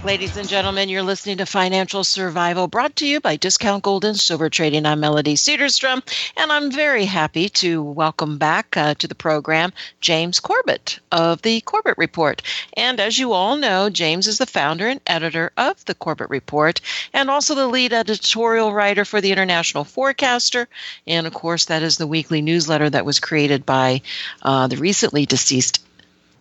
back, ladies and gentlemen. You're listening to Financial Survival, brought to you by Discount Gold and Silver Trading. I'm Melody Cedarstrom, and I'm very happy to welcome back uh, to the program James Corbett of the Corbett Report. And as you all know, James is the founder and editor of the Corbett Report, and also the lead editorial writer for the International Forecaster. And of course, that is the weekly newsletter that was created by uh, the recently deceased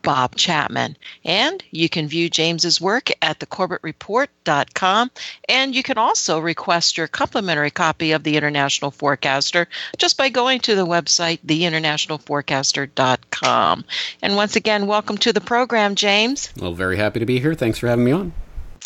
Bob Chapman. And you can view James's work at thecorbettreport.com. And you can also request your complimentary copy of The International Forecaster just by going to the website, theinternationalforecaster.com. And once again, welcome to the program, James. Well, very happy to be here. Thanks for having me on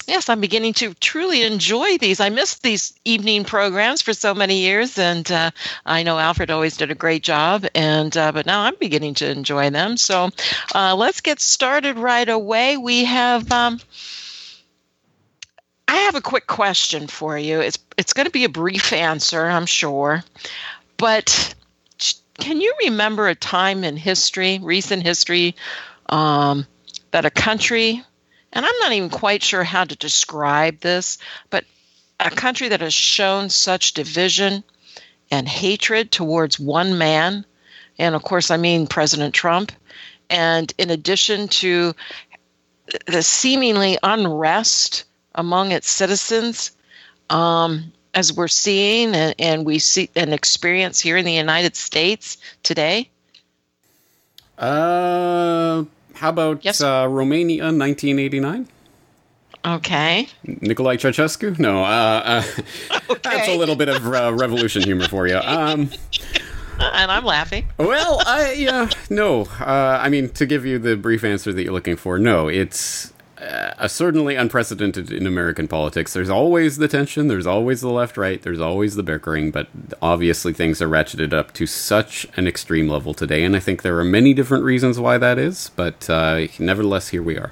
yes, I'm beginning to truly enjoy these. I missed these evening programs for so many years, and uh, I know Alfred always did a great job. And uh, but now I'm beginning to enjoy them. So uh, let's get started right away. We have. Um, I have a quick question for you. It's it's going to be a brief answer, I'm sure, but can you remember a time in history, recent history, um, that a country and I'm not even quite sure how to describe this, but a country that has shown such division and hatred towards one man, and of course, I mean President Trump, and in addition to the seemingly unrest among its citizens, um, as we're seeing and, and, we see and experience here in the United States today? Uh, how about yes. uh, Romania, 1989? Okay. Nicolae Ceausescu? No, uh, uh, okay. that's a little bit of uh, revolution humor for you. Um, and I'm laughing. well, I yeah, no. Uh, I mean, to give you the brief answer that you're looking for, no. It's uh, certainly unprecedented in American politics. There's always the tension, there's always the left right, there's always the bickering, but obviously things are ratcheted up to such an extreme level today, and I think there are many different reasons why that is, but uh, nevertheless, here we are.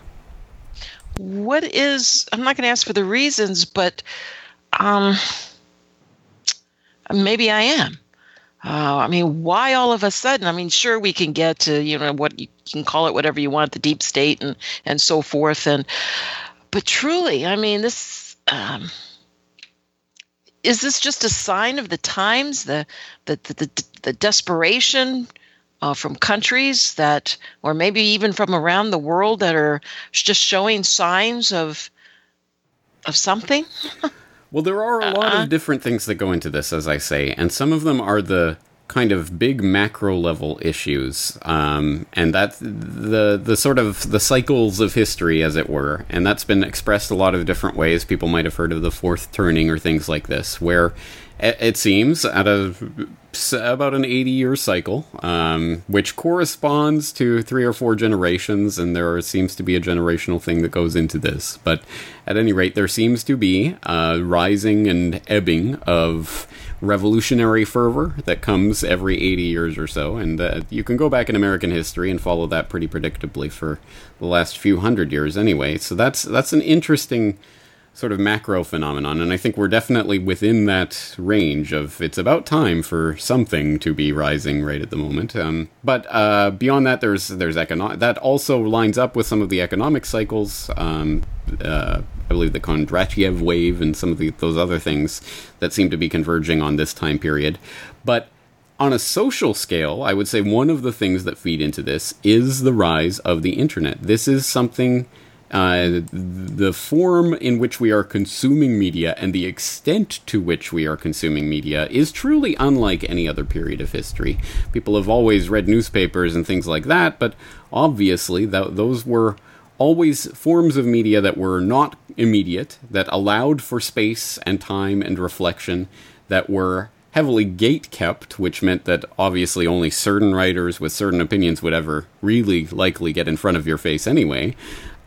What is, I'm not going to ask for the reasons, but um, maybe I am. Uh, I mean, why all of a sudden? I mean, sure, we can get to you know what you can call it whatever you want, the deep state and and so forth, and but truly, I mean, this um, is this just a sign of the times, the the the, the, the desperation uh, from countries that, or maybe even from around the world, that are just showing signs of of something. Well, there are a lot uh-uh. of different things that go into this, as I say, and some of them are the kind of big macro level issues, um, and that's the the sort of the cycles of history, as it were, and that's been expressed a lot of different ways. People might have heard of the fourth turning or things like this, where it seems at a about an 80 year cycle um, which corresponds to three or four generations and there seems to be a generational thing that goes into this but at any rate there seems to be a rising and ebbing of revolutionary fervor that comes every 80 years or so and uh, you can go back in american history and follow that pretty predictably for the last few hundred years anyway so that's that's an interesting sort of macro phenomenon, and I think we're definitely within that range of it's about time for something to be rising right at the moment. Um, but uh, beyond that, there's there's economic that also lines up with some of the economic cycles. Um, uh, I believe the Kondratiev wave and some of the, those other things that seem to be converging on this time period. But on a social scale, I would say one of the things that feed into this is the rise of the internet. This is something uh, the form in which we are consuming media and the extent to which we are consuming media is truly unlike any other period of history. People have always read newspapers and things like that, but obviously th- those were always forms of media that were not immediate, that allowed for space and time and reflection, that were heavily gate kept, which meant that obviously only certain writers with certain opinions would ever really likely get in front of your face anyway.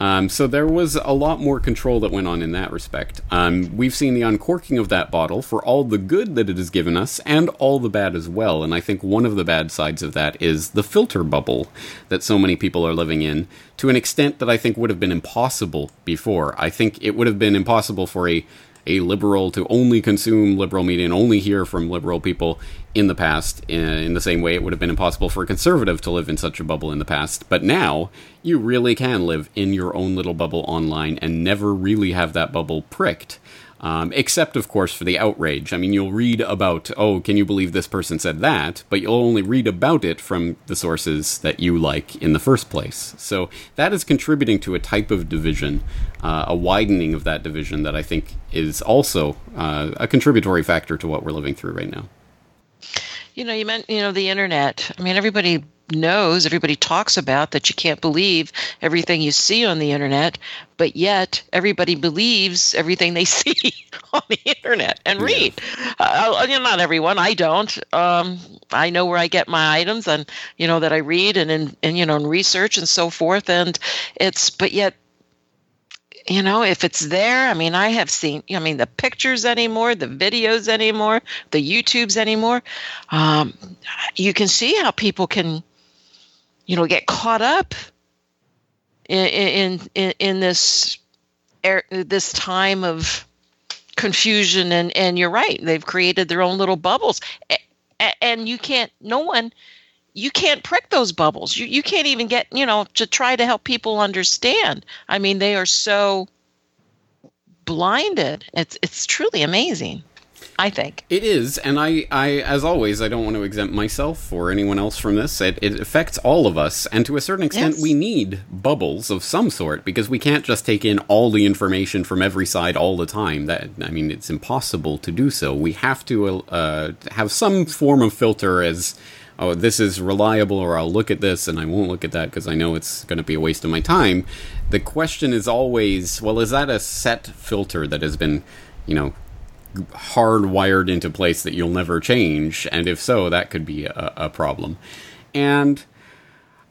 Um, so there was a lot more control that went on in that respect. Um, we've seen the uncorking of that bottle for all the good that it has given us and all the bad as well. And I think one of the bad sides of that is the filter bubble that so many people are living in to an extent that I think would have been impossible before. I think it would have been impossible for a a liberal to only consume liberal media and only hear from liberal people in the past, uh, in the same way it would have been impossible for a conservative to live in such a bubble in the past. But now, you really can live in your own little bubble online and never really have that bubble pricked. Um, except, of course, for the outrage. I mean, you'll read about, oh, can you believe this person said that? But you'll only read about it from the sources that you like in the first place. So that is contributing to a type of division, uh, a widening of that division that I think is also uh, a contributory factor to what we're living through right now. You know, you meant, you know, the internet. I mean, everybody knows, everybody talks about that you can't believe everything you see on the internet, but yet everybody believes everything they see on the internet and yeah. read. Uh, you know, not everyone. I don't. Um, I know where I get my items, and you know that I read and and, and you know and research and so forth. And it's but yet you know if it's there i mean i have seen i mean the pictures anymore the videos anymore the youtubes anymore um, you can see how people can you know get caught up in in in, this this time of confusion. And and you're right. They've created their own little bubbles. And you can't no one you can't prick those bubbles. You you can't even get you know to try to help people understand. I mean they are so blinded. It's it's truly amazing I think it is, and I, I, as always, I don't want to exempt myself or anyone else from this. It, it affects all of us, and to a certain extent, yes. we need bubbles of some sort because we can't just take in all the information from every side all the time. That I mean, it's impossible to do so. We have to uh, have some form of filter as. Oh, this is reliable, or I'll look at this and I won't look at that because I know it's going to be a waste of my time. The question is always, well, is that a set filter that has been, you know, hardwired into place that you'll never change, and if so, that could be a, a problem. And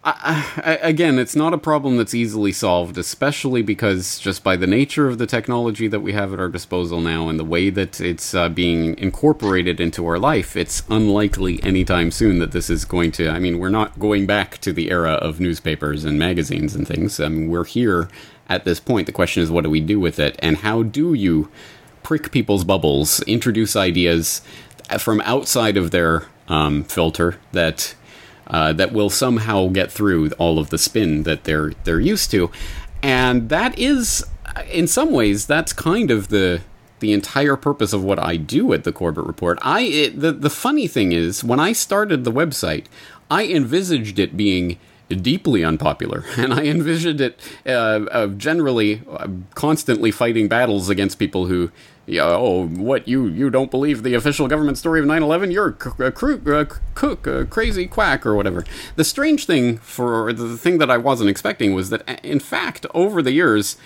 I, I, again, it's not a problem that's easily solved, especially because just by the nature of the technology that we have at our disposal now and the way that it's uh, being incorporated into our life, it's unlikely anytime soon that this is going to. I mean, we're not going back to the era of newspapers and magazines and things. I mean, we're here at this point. The question is, what do we do with it, and how do you prick people's bubbles, introduce ideas from outside of their um, filter that uh, that will somehow get through all of the spin that they're they're used to, and that is, in some ways, that's kind of the the entire purpose of what I do at the Corbett Report. I it, the the funny thing is when I started the website, I envisaged it being deeply unpopular, and I envisioned it uh, generally uh, constantly fighting battles against people who yeah, oh, what you you don't believe the official government story of 9/11? You're a, cr- cook, a crazy quack, or whatever. The strange thing for the thing that I wasn't expecting was that, in fact, over the years,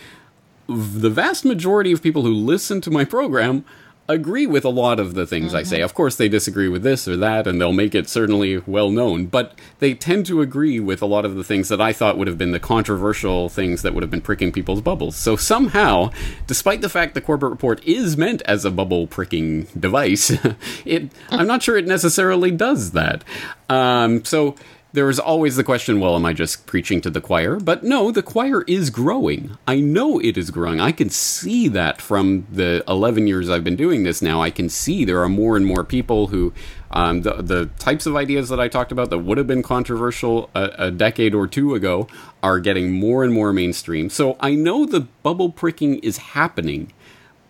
the vast majority of people who listen to my program agree with a lot of the things mm-hmm. I say. Mm-hmm. Of course, they disagree with this or that, and they'll make it certainly well known, but they tend to agree with a lot of the things that I thought would have been the controversial things that would have been pricking people's bubbles. So somehow, despite the fact the Corbett Report is meant as a bubble pricking device, it I'm not sure it necessarily does that. Um, so there is always the question well, am I just preaching to the choir? But no, the choir is growing. I know it is growing. I can see that from the 11 years I've been doing this now. I can see there are more and more people who, um, the, the types of ideas that I talked about that would have been controversial a, a decade or two ago are getting more and more mainstream. So I know the bubble pricking is happening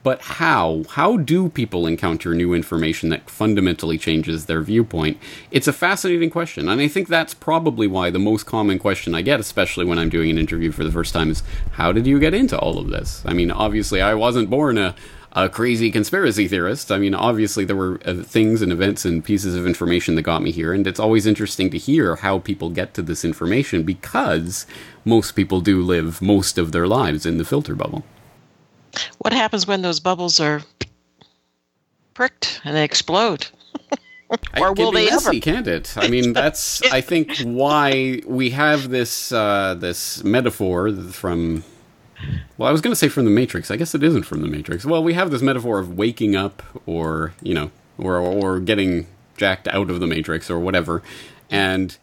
but how? How do people encounter new information that fundamentally changes their viewpoint? It's a fascinating question, and I think that's probably why the most common question I get, especially when I'm doing an interview for the first time, is how did you get into all of this? I mean, obviously, I wasn't born a a crazy conspiracy theorist. I mean, obviously, there were uh, things and events and pieces of information that got me here, and it's always interesting to hear how people get to this information because most people do live most of their lives in the filter bubble. What happens when those bubbles are pricked and they explode? or will they messy, ever? Can't it? I mean, that's I think why we have this uh, this metaphor from. Well, I was going to say from the Matrix. I guess it isn't from the Matrix. Well, we have this metaphor of waking up, or you know, or or getting jacked out of the Matrix, or whatever, and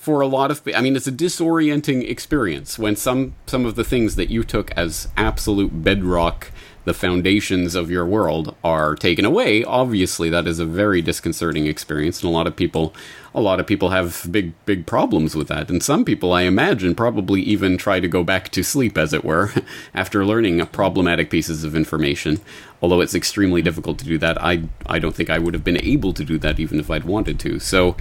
for a lot of I mean it's a disorienting experience when some some of the things that you took as absolute bedrock the foundations of your world are taken away, obviously that is a very disconcerting experience, and a lot of people, a lot of people have big, big problems with that. And some people, I imagine, probably even try to go back to sleep, as it were, after learning problematic pieces of information. Although it's extremely difficult to do that, I, I don't think I would have been able to do that even if I'd wanted to. So,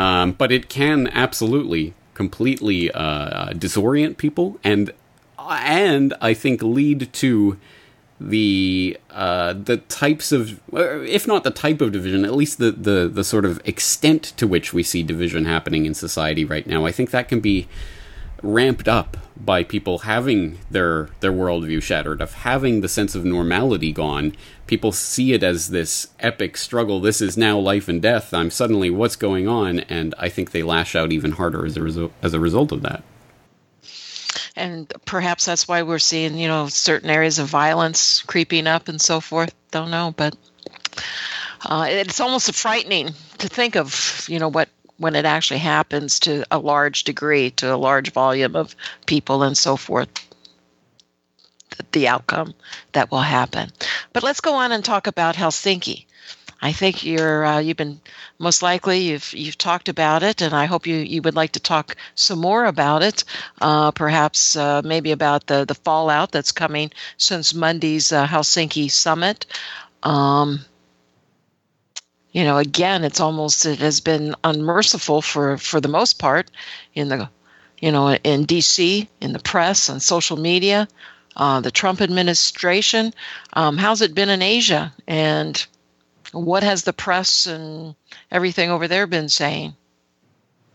um, but it can absolutely completely uh, disorient people and and I think lead to the uh, the types of, if not the type of division, at least the, the the sort of extent to which we see division happening in society right now. I think that can be ramped up by people having their their worldview shattered, of having the sense of normality gone. People see it as this epic struggle. This is now life and death. I'm suddenly what's going on, and I think they lash out even harder as a result as a result of that and perhaps that's why we're seeing you know certain areas of violence creeping up and so forth don't know but uh, it's almost frightening to think of you know what when it actually happens to a large degree to a large volume of people and so forth the outcome that will happen but let's go on and talk about helsinki I think you're uh, you've been most likely you've you've talked about it, and I hope you, you would like to talk some more about it. Uh, perhaps uh, maybe about the the fallout that's coming since Monday's uh, Helsinki summit. Um, you know, again, it's almost it has been unmerciful for for the most part in the you know in D.C. in the press and social media. Uh, the Trump administration. Um, how's it been in Asia? And what has the press and everything over there been saying?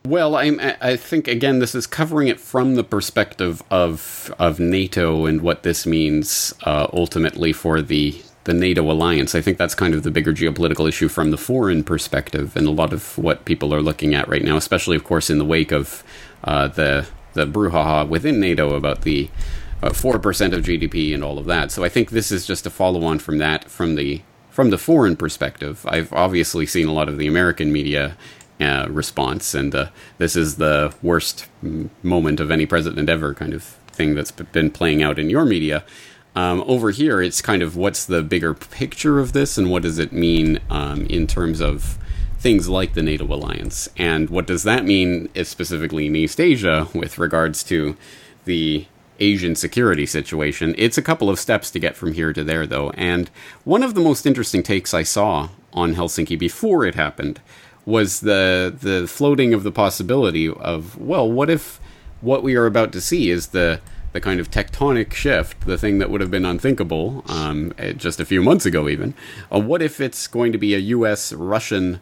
Well, I, I think again, this is covering it from the perspective of of NATO and what this means uh, ultimately for the the NATO alliance. I think that's kind of the bigger geopolitical issue from the foreign perspective, and a lot of what people are looking at right now, especially, of course, in the wake of uh, the the brouhaha within NATO about the uh, four uh, percent of GDP and all of that. So I think this is just a follow on from that, from the from the foreign perspective, I've obviously seen a lot of the American media uh, response, and uh, this is the worst moment of any president ever kind of thing that's been playing out in your media. Um, over here, it's kind of what's the bigger picture of this, and what does it mean um, in terms of things like the NATO alliance, and what does that mean specifically in East Asia with regards to the Asian security situation. It's a couple of steps to get from here to there, though. And one of the most interesting takes I saw on Helsinki before it happened was the the floating of the possibility of well, what if what we are about to see is the the kind of tectonic shift, the thing that would have been unthinkable um, eh, just a few months ago, even. Uh, what if it's going to be a U.S. Russian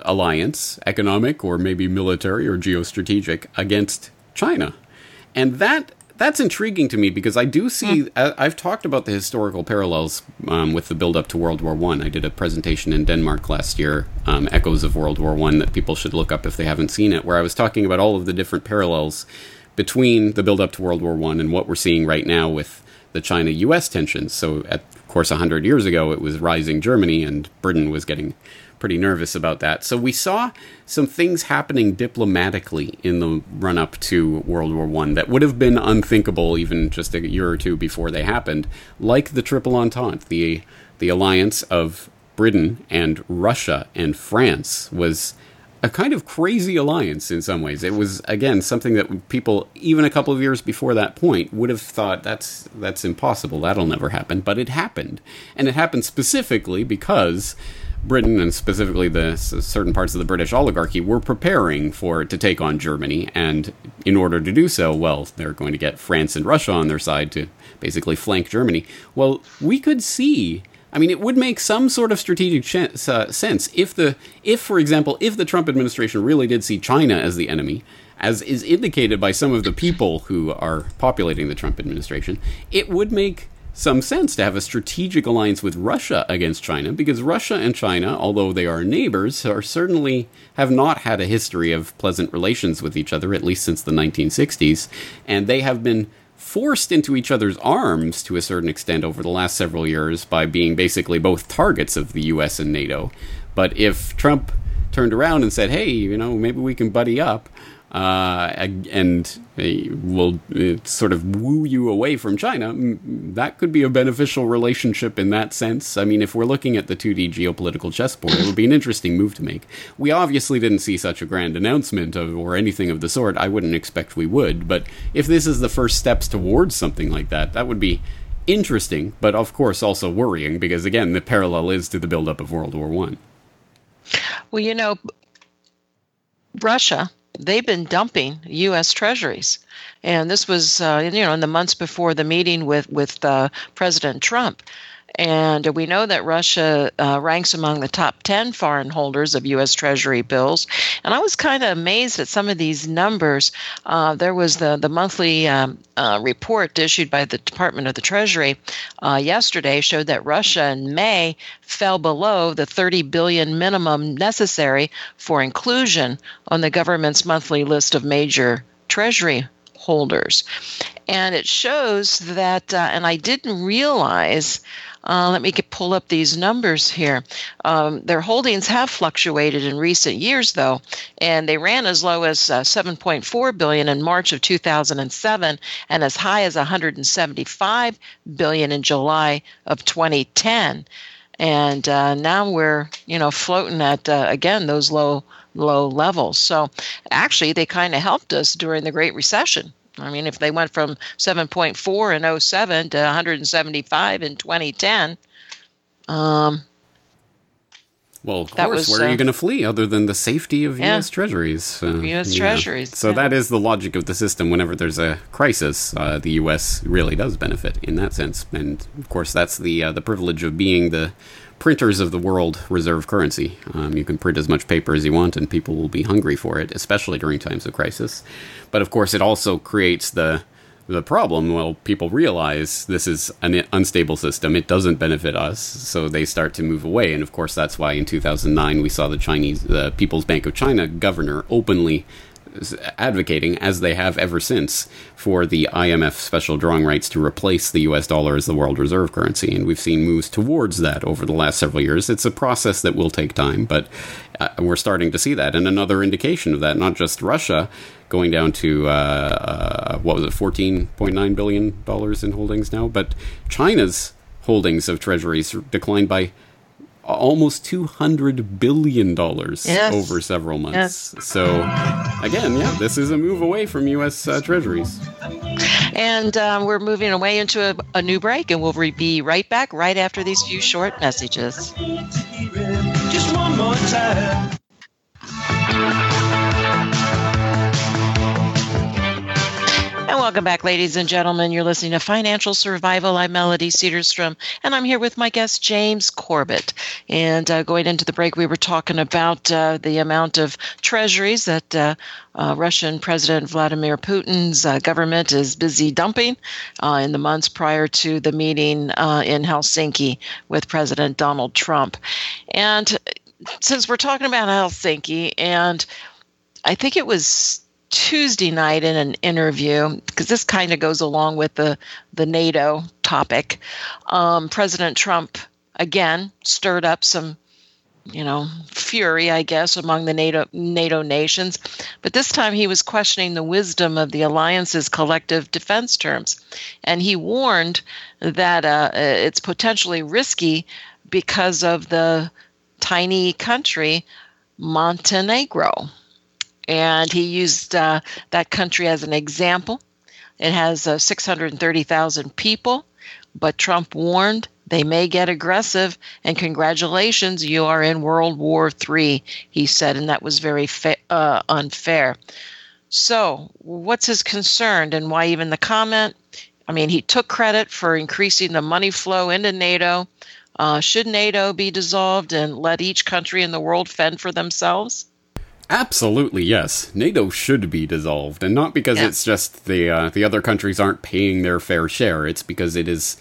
alliance, economic or maybe military or geostrategic, against China? And that that's intriguing to me because I do see. Mm. I've talked about the historical parallels um, with the build-up to World War One. I. I did a presentation in Denmark last year, um, "Echoes of World War One," that people should look up if they haven't seen it, where I was talking about all of the different parallels between the build-up to World War One and what we're seeing right now with the China-U.S. tensions. So, at, of course, hundred years ago, it was rising Germany, and Britain was getting pretty nervous about that. So we saw some things happening diplomatically in the run up to World War One that would have been unthinkable even just a year or two before they happened, like the Triple Entente, the the alliance of Britain and Russia and France was a kind of crazy alliance in some ways. It was again something that people even a couple of years before that point would have thought that's that's impossible. That'll never happen, but it happened. And it happened specifically because Britain and specifically the certain parts of the British oligarchy were preparing for to take on Germany, and in order to do so, well, they're going to get France and Russia on their side to basically flank Germany. Well, we could see. I mean, it would make some sort of strategic ch- uh, sense if the, if for example, if the Trump administration really did see China as the enemy, as is indicated by some of the people who are populating the Trump administration, it would make some sense to have a strategic alliance with Russia against China because Russia and China, although they are neighbors, are certainly have not had a history of pleasant relations with each other at least since the 1960s, and they have been forced into each other's arms to a certain extent over the last several years by being basically both targets of the US and NATO. But if Trump turned around and said, "Hey, you know, maybe we can buddy up," uh, and will uh, sort of woo you away from China, that could be a beneficial relationship in that sense. I mean, if we're looking at the 2D geopolitical chessboard, it would be an interesting move to make. We obviously didn't see such a grand announcement of, or anything of the sort. I wouldn't expect we would, but if this is the first steps towards something like that, that would be interesting, but of course also worrying because again, the parallel is to the buildup of World War One. Well, you know, Russia they've been dumping U.S. Treasuries, and this was uh, you know in the months before the meeting with with uh, President Trump. And we know that Russia uh, ranks among the top 10 foreign holders of U.S. Treasury bills. And I was kind of amazed at some of these numbers. Uh, there was the, the monthly um, uh, report issued by the Department of the Treasury uh, yesterday showed that Russia in May fell below the 30 billion minimum necessary for inclusion on the government's monthly list of major Treasury holders. And it shows that, uh, and I didn't realize uh, let me get, pull up these numbers here. Um, their holdings have fluctuated in recent years, though, and they ran as low as uh, 7.4 billion in March of 2007, and as high as 175 billion in July of 2010. And uh, now we're, you know, floating at uh, again those low low levels. So actually, they kind of helped us during the Great Recession. I mean, if they went from 7.4 in 07 to 175 in 2010, um, well, of course, was, where are you uh, going to flee other than the safety of yeah, U.S. Treasuries? Uh, U.S. Yeah. Treasuries. So yeah. that is the logic of the system. Whenever there's a crisis, uh, the U.S. really does benefit in that sense, and of course, that's the uh, the privilege of being the printers of the world reserve currency. Um, you can print as much paper as you want, and people will be hungry for it, especially during times of crisis. But of course, it also creates the the problem. Well, people realize this is an unstable system; it doesn't benefit us, so they start to move away. And of course, that's why in 2009 we saw the Chinese, the People's Bank of China governor openly advocating, as they have ever since, for the IMF special drawing rights to replace the US dollar as the world reserve currency. And we've seen moves towards that over the last several years. It's a process that will take time, but uh, we're starting to see that. And another indication of that, not just Russia going down to, uh, uh, what was it, $14.9 billion in holdings now, but China's holdings of treasuries declined by almost two hundred billion dollars yes. over several months. Yes. So, again, yeah, this is a move away from U.S. Uh, Treasuries. And um, we're moving away into a, a new break, and we'll be right back right after these few short messages. And welcome back, ladies and gentlemen. You're listening to Financial Survival. I'm Melody Cedarstrom, and I'm here with my guest, James Corbett. And uh, going into the break, we were talking about uh, the amount of treasuries that uh, uh Russian President Vladimir Putin's uh, government is busy dumping uh, in the months prior to the meeting in Helsinki with President Donald Trump. And since we're talking about Helsinki, and I think it was Tuesday night in an interview, because this kind of goes along with the, the NATO topic, um, President Trump again stirred up some, you know, fury, I guess, among the NATO NATO nations. But this time he was questioning the wisdom of the alliance's collective defense terms, and he warned that uh, it's potentially risky because of the tiny country Montenegro and he used uh, that country as an example. It has uh, 630,000 people, but Trump warned they may get aggressive. And congratulations, you are in World War III, he said, and that was very fa- uh, unfair. So, what's his concern and why even the comment? I mean, he took credit for increasing the money flow into NATO. Uh, should NATO be dissolved and let each country in the world fend for themselves? Absolutely, yes. NATO should be dissolved, and not because yeah. it's just the uh, the other countries aren't paying their fair share. It's because it is,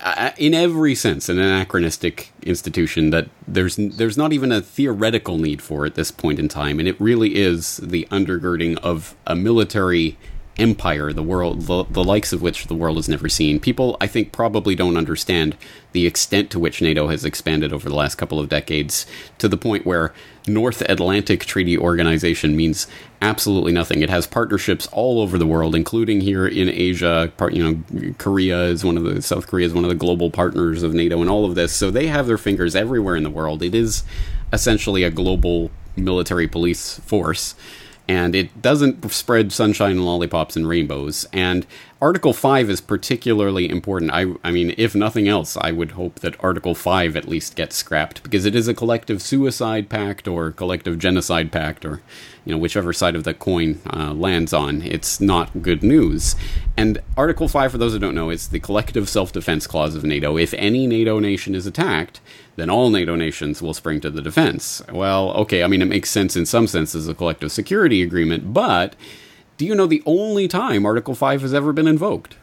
uh, in every sense, an anachronistic institution that there's there's not even a theoretical need for at this point in time, and it really is the undergirding of a military empire, the world, the, the likes of which the world has never seen. People, I think, probably don't understand the extent to which NATO has expanded over the last couple of decades to the point where North Atlantic Treaty Organization means absolutely nothing. It has partnerships all over the world, including here in Asia. Part, you know, Korea is one of the South Korea is one of the global partners of NATO, and all of this. So they have their fingers everywhere in the world. It is essentially a global military police force and it doesn't spread sunshine and lollipops and rainbows. And Article 5 is particularly important. I, I mean, if nothing else, I would hope that Article 5 at least gets scrapped because it is a collective suicide pact or collective genocide pact or, you know, whichever side of the coin uh, lands on. It's not good news. And Article 5, for those who don't know, is the collective self defense clause of NATO. If any NATO nation is attacked, then all NATO nations will spring to the defense. Well, okay, I mean, it makes sense in some sense as a collective security agreement, but do you know the only time Article 5 has ever been invoked?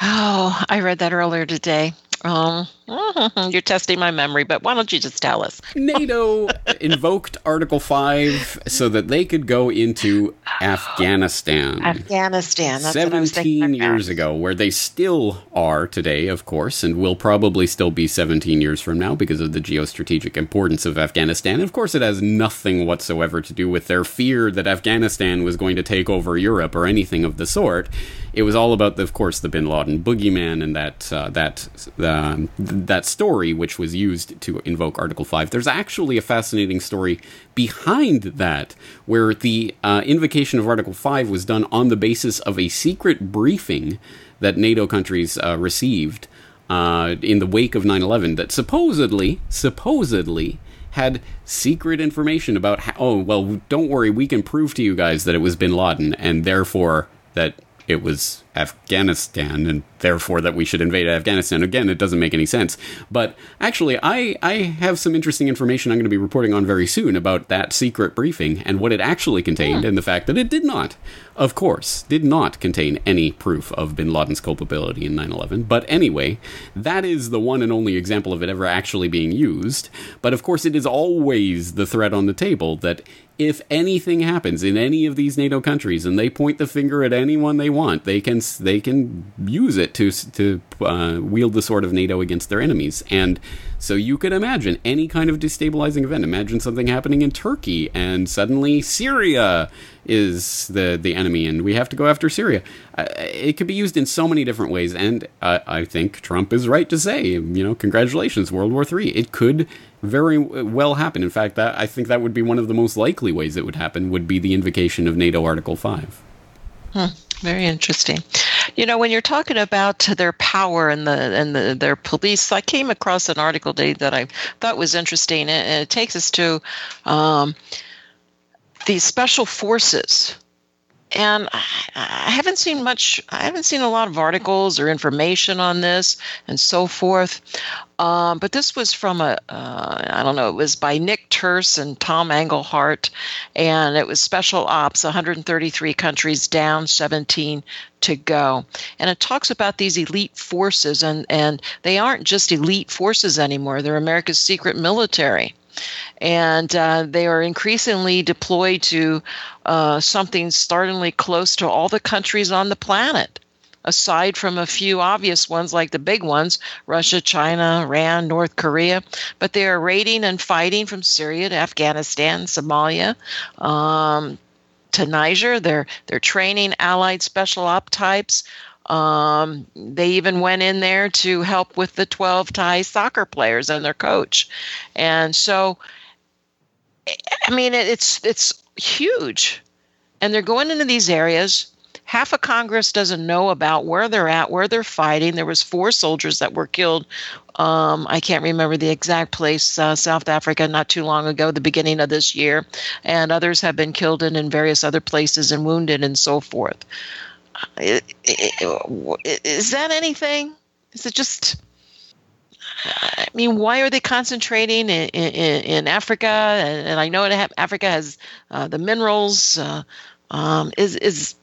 Oh, I read that earlier today. Um, you're testing my memory, but why don't you just tell us? NATO invoked Article 5 so that they could go into Afghanistan. Afghanistan. 17 years ago, where they still are today, of course, and will probably still be 17 years from now because of the geostrategic importance of Afghanistan. Of course, it has nothing whatsoever to do with their fear that Afghanistan was going to take over Europe or anything of the sort. It was all about, of course, the Bin Laden boogeyman and that uh, that um, that story, which was used to invoke Article Five. There's actually a fascinating story behind that, where the uh, invocation of Article Five was done on the basis of a secret briefing that NATO countries uh, received uh, in the wake of 9/11 that supposedly, supposedly had secret information about how, oh well don't worry we can prove to you guys that it was bin laden and therefore that it was Afghanistan and therefore that we should invade Afghanistan. Again, it doesn't make any sense. But actually, I, I have some interesting information I'm going to be reporting on very soon about that secret briefing and what it actually contained yeah. and the fact that it did not, of course, did not contain any proof of bin Laden's culpability in 9 11. But anyway, that is the one and only example of it ever actually being used. But of course, it is always the threat on the table that if anything happens in any of these NATO countries and they point the finger at anyone they want, they can they can use it to to uh, wield the sword of NATO against their enemies. And so you could imagine any kind of destabilizing event. Imagine something happening in Turkey and suddenly Syria is the the enemy and we have to go after Syria. Uh, it could be used in so many different ways. And uh, I think Trump is right to say, you know, congratulations, World War III. It could very well happen. In fact, that I think that would be one of the most likely ways it would happen. Would be the invocation of NATO Article Five. Hmm, very interesting. You know, when you're talking about their power and the and the, their police, I came across an article today that I thought was interesting, and it takes us to um, these special forces and I haven't seen much. I haven't seen a lot of articles or information on this and so forth. Um, but this was from a uh, I don't know. It was by Nick Turse and Tom Engelhardt, and it was Special Ops. 133 countries down, 17 to go. And it talks about these elite forces, and and they aren't just elite forces anymore. They're America's secret military and uh, they are increasingly deployed to uh, something startlingly close to all the countries on the planet aside from a few obvious ones like the big ones Russia, China, Iran, North Korea. But they are raiding and fighting from Syria to Afghanistan, Somalia. Um, to Niger, they're they're training allied special op types. Um, they even went in there to help with the 12 Thai soccer players and their coach. And so, I mean, it's it's huge, and they're going into these areas. Half of Congress doesn't know about where they're at, where they're fighting. There was four soldiers that were killed. Um, I can't remember the exact place, uh, South Africa, not too long ago, the beginning of this year, and others have been killed in, in various other places and wounded and so forth is that anything? Is it just? I mean, why are they concentrating in, in, in Africa? And, and, I know Africa has uh, the minerals. Uh, um, is is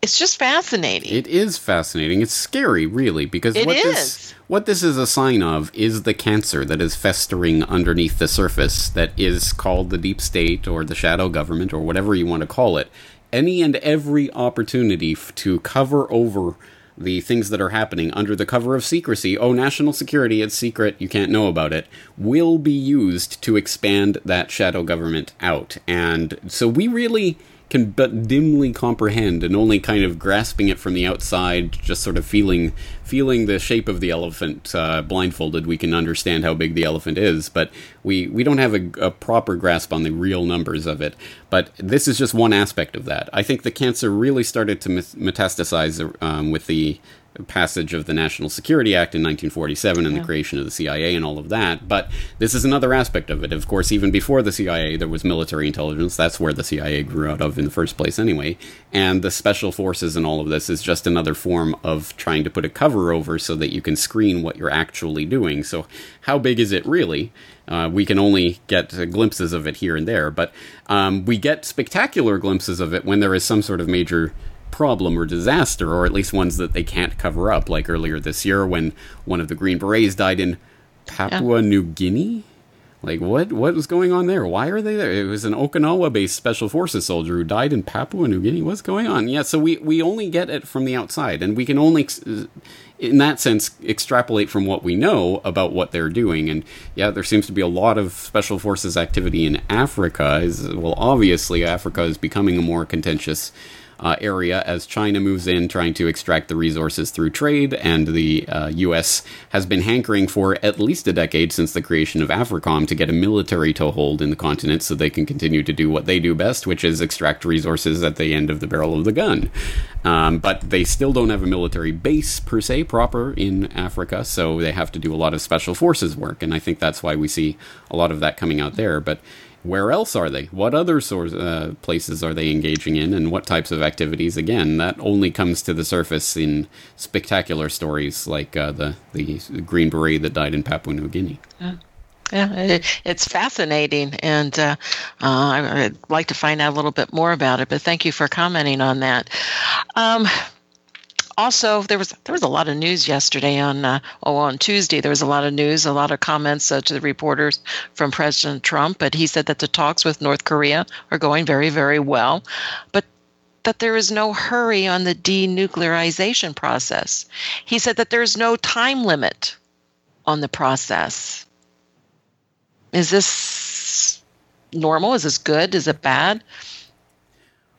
it's just fascinating. It is fascinating. It's scary, really, because it what is. this what this is a sign of is the cancer that is festering underneath the surface that is called the deep state or the shadow government or whatever you want to call it. Any and every opportunity f- to cover over the things that are happening under the cover of secrecy, oh, national security, it's secret, you can't know about it, will be used to expand that shadow government out. And so we really can but dimly comprehend and only kind of grasping it from the outside, just sort of feeling feeling the shape of the elephant uh, blindfolded, we can understand how big the elephant is. But we we don't have a, a, proper grasp on the real numbers of it. But this is just one aspect of that. I think the cancer really started to metastasize um, with the passage of the National Security Act in 1947 and yeah. the creation of the CIA and all of that. But this is another aspect of it. Of course, even before the CIA, there was military intelligence. That's where the CIA grew out of in the first place, anyway. And the special forces and all of this is just another form of trying to put a cover over so that you can screen what you're actually doing. So, how big is it really? Uh, we can only get glimpses of it here and there, but um, we get spectacular glimpses of it when there is some sort of major problem or disaster, or at least ones that they can't cover up, like earlier this year when one of the Green Berets died in Papua yeah. New Guinea. Like what? What was going on there? Why are they there? It was an Okinawa-based special forces soldier who died in Papua New Guinea. What's going on? Yeah, so we we only get it from the outside, and we can only, in that sense, extrapolate from what we know about what they're doing. And yeah, there seems to be a lot of special forces activity in Africa. Is well, obviously, Africa is becoming a more contentious uh, area as China moves in, trying to extract the resources through trade, and the uh, U.S. has been hankering for at least a decade since the creation of AFRICOM to get a military toehold in the continent so they can continue to do what they do best, which is extract resources at the end of the barrel of the gun. Um, but they still don't have a military base per se proper in Africa, so they have to do a lot of special forces work, and I think that's why we see a lot of that coming out there. But where else are they? What other source, uh, places are they engaging in, and what types of activities? Again, that only comes to the surface in spectacular stories like uh, the the Green Beret that died in Papua New Guinea. Yeah. Yeah, it, it's fascinating, and uh, uh, I'd like to find out a little bit more about it. But thank you for commenting on that. Um, also, there was there was a lot of news yesterday on uh, oh on Tuesday. There was a lot of news, a lot of comments uh, to the reporters from President Trump. But he said that the talks with North Korea are going very very well, but that there is no hurry on the denuclearization process. He said that there's no time limit on the process. Is this normal? Is this good? Is it bad?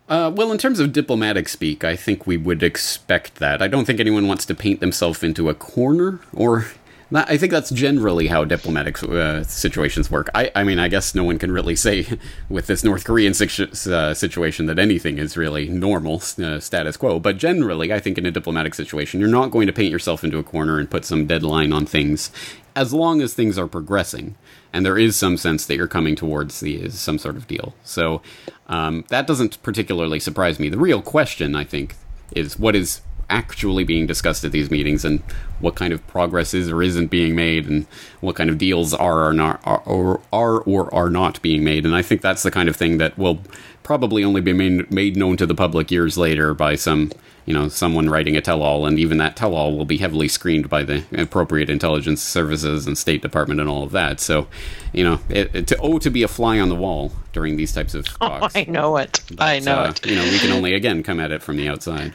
Uh, well, in terms of diplomatic speak, I think we would expect that. I don't think anyone wants to paint themselves into a corner, or I think that's generally how diplomatic uh, situations work. I, I, mean, I guess no one can really say with this North Korean situ- uh, situation that anything is really normal, uh, status quo. But generally, I think in a diplomatic situation, you're not going to paint yourself into a corner and put some deadline on things as long as things are progressing and there is some sense that you're coming towards the some sort of deal. So um, that doesn't particularly surprise me. The real question, I think, is what is actually being discussed at these meetings and what kind of progress is or isn't being made and what kind of deals are or not are or are or are not being made and I think that's the kind of thing that will probably only be made, made known to the public years later by some you know someone writing a tell-all and even that tell-all will be heavily screened by the appropriate intelligence services and state department and all of that. So you know it, it, to oh to be a fly on the wall during these types of talks. Oh, i know it. But, i know uh, it. you know we can only again come at it from the outside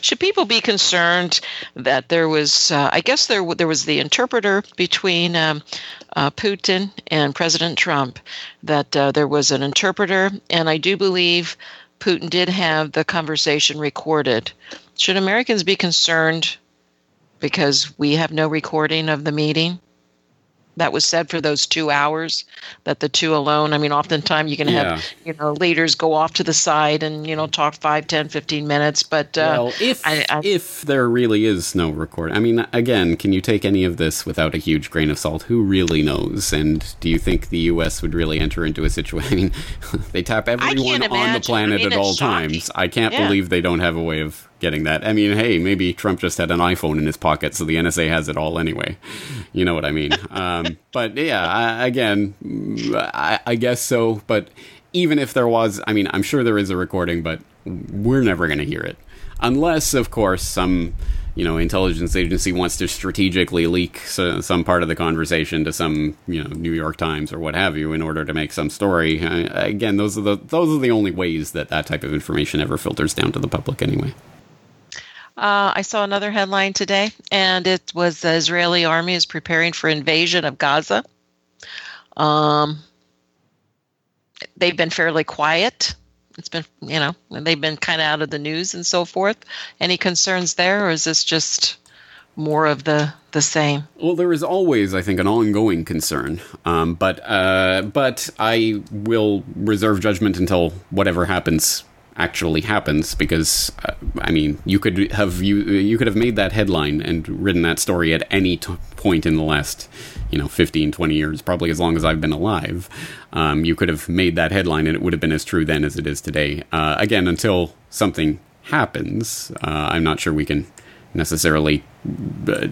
should people be concerned that there was, uh, I guess there there was the interpreter between um, uh, Putin and President Trump, that uh, there was an interpreter, and I do believe Putin did have the conversation recorded. Should Americans be concerned because we have no recording of the meeting? That was said for those two hours that the two alone i mean oftentimes you can yeah. have you know leaders go off to the side and you know talk 5 10 15 minutes but uh, well if I, I, if there really is no record i mean again can you take any of this without a huge grain of salt who really knows and do you think the us would really enter into a situation i mean they tap everyone on the planet I mean, at all shocking. times i can't yeah. believe they don't have a way of getting that. I mean, hey, maybe Trump just had an iPhone in his pocket, so the NSA has it all anyway. You know what I mean? Um, but yeah, I, again, I, I, guess so. But even if there was, I mean, I'm sure there is a recording, but we're never going to hear it. Unless, of course, some you know intelligence agency wants to strategically leak some part of the conversation to some you know New York Times or what have you in order to make some story. again, those are the those are the only ways that that type of information ever filters down to the public anyway. Uh, I saw another headline today, and it was the Israeli army is preparing for invasion of Gaza. Um, they've been fairly quiet. It's been you know they've been kind of out of the news and so forth. Any concerns there or is this just more of the the same? Well there is always i think an ongoing concern um, but uh, but i will reserve judgment until whatever happens actually happens because uh, I mean you could have you you could have made that headline and written that story at any t- point in the last you know 15 20 years probably as long as I've been alive. Um, you could have made that headline and it would have been as true then as it is today. Uh, again until something happens uh, I'm not sure we can necessarily uh,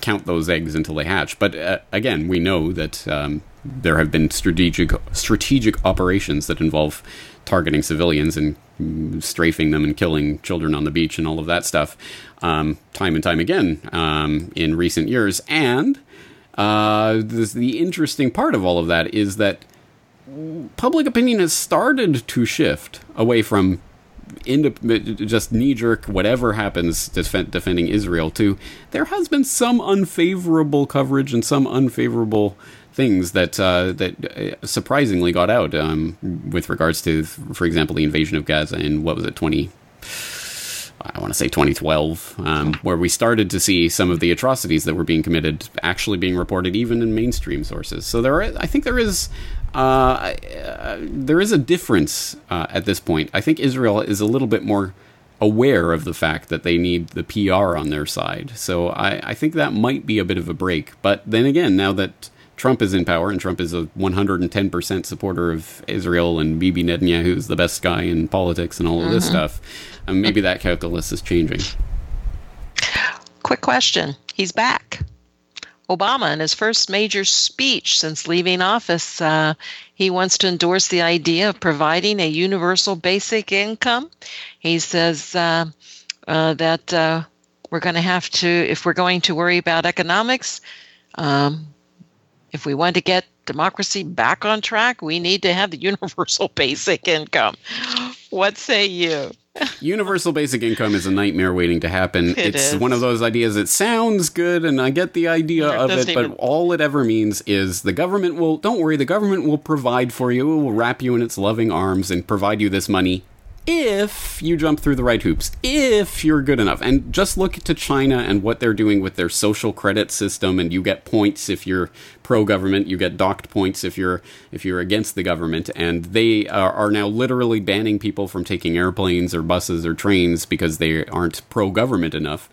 count those eggs until they hatch. But uh, again we know that um, there have been strategic strategic operations that involve targeting civilians and strafing them and killing children on the beach and all of that stuff um, time and time again um, in recent years. And uh, this, the interesting part of all of that is that public opinion has started to shift away from just knee jerk, whatever happens defend, defending Israel, to there has been some unfavorable coverage and some unfavorable things that uh, that uh, surprisingly got out um, with regards to, for example, the invasion of Gaza in what was it, twenty. I want to say 2012, um, where we started to see some of the atrocities that were being committed actually being reported even in mainstream sources. So there, are, I think there is uh, uh, there is a difference uh, at this point. I think Israel is a little bit more aware of the fact that they need the PR on their side. So I, I think that might be a bit of a break. But then again, now that Trump is in power, and Trump is a 110% supporter of Israel, and Bibi Netanyahu is the best guy in politics and all of mm-hmm. this stuff. And maybe that calculus is changing. Quick question He's back. Obama, in his first major speech since leaving office, uh, he wants to endorse the idea of providing a universal basic income. He says uh, uh, that uh, we're going to have to, if we're going to worry about economics, um, if we want to get democracy back on track, we need to have the universal basic income. What say you? universal basic income is a nightmare waiting to happen. It it's is. one of those ideas that sounds good and I get the idea yeah, of it, even... but all it ever means is the government will don't worry, the government will provide for you, it will wrap you in its loving arms and provide you this money if you jump through the right hoops, if you're good enough. And just look to China and what they're doing with their social credit system and you get points if you're pro government, you get docked points if you're if you're against the government and they are, are now literally banning people from taking airplanes or buses or trains because they aren't pro government enough.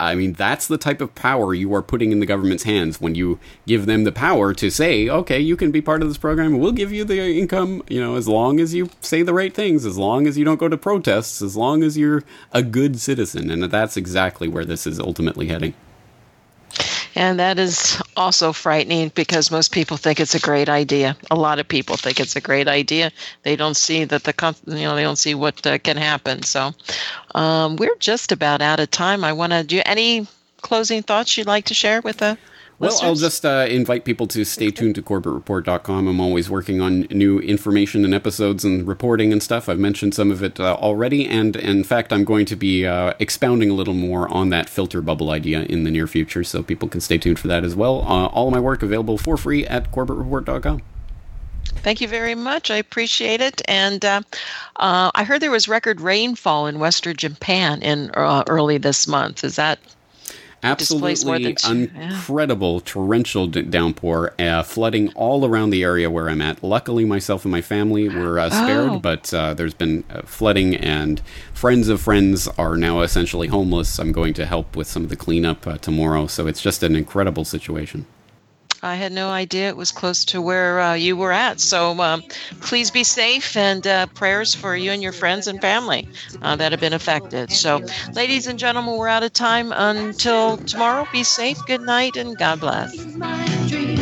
I mean, that's the type of power you are putting in the government's hands when you give them the power to say, okay, you can be part of this program. We'll give you the income, you know, as long as you say the right things, as long as you don't go to protests, as long as you're a good citizen. And that's exactly where this is ultimately heading. And that is also frightening because most people think it's a great idea. A lot of people think it's a great idea. They don't see that the you know they don't see what uh, can happen. So um, we're just about out of time. I want to do any closing thoughts you'd like to share with the well, I'll just uh, invite people to stay tuned to CorbettReport.com. I'm always working on new information and episodes and reporting and stuff. I've mentioned some of it uh, already, and in fact, I'm going to be uh, expounding a little more on that filter bubble idea in the near future, so people can stay tuned for that as well. Uh, all of my work available for free at CorbettReport.com. Thank you very much. I appreciate it. And uh, uh, I heard there was record rainfall in Western Japan in uh, early this month. Is that absolutely incredible yeah. torrential d- downpour, uh, flooding all around the area where I'm at. Luckily, myself and my family were uh, spared, oh. but uh, there's been uh, flooding, and friends of friends are now essentially homeless. I'm going to help with some of the cleanup uh, tomorrow, so it's just an incredible situation. I had no idea it was close to where uh, you were at. So um, please be safe and uh, prayers for you and your friends and family uh, that have been affected. So, ladies and gentlemen, we're out of time until tomorrow. Be safe. Good night and God bless.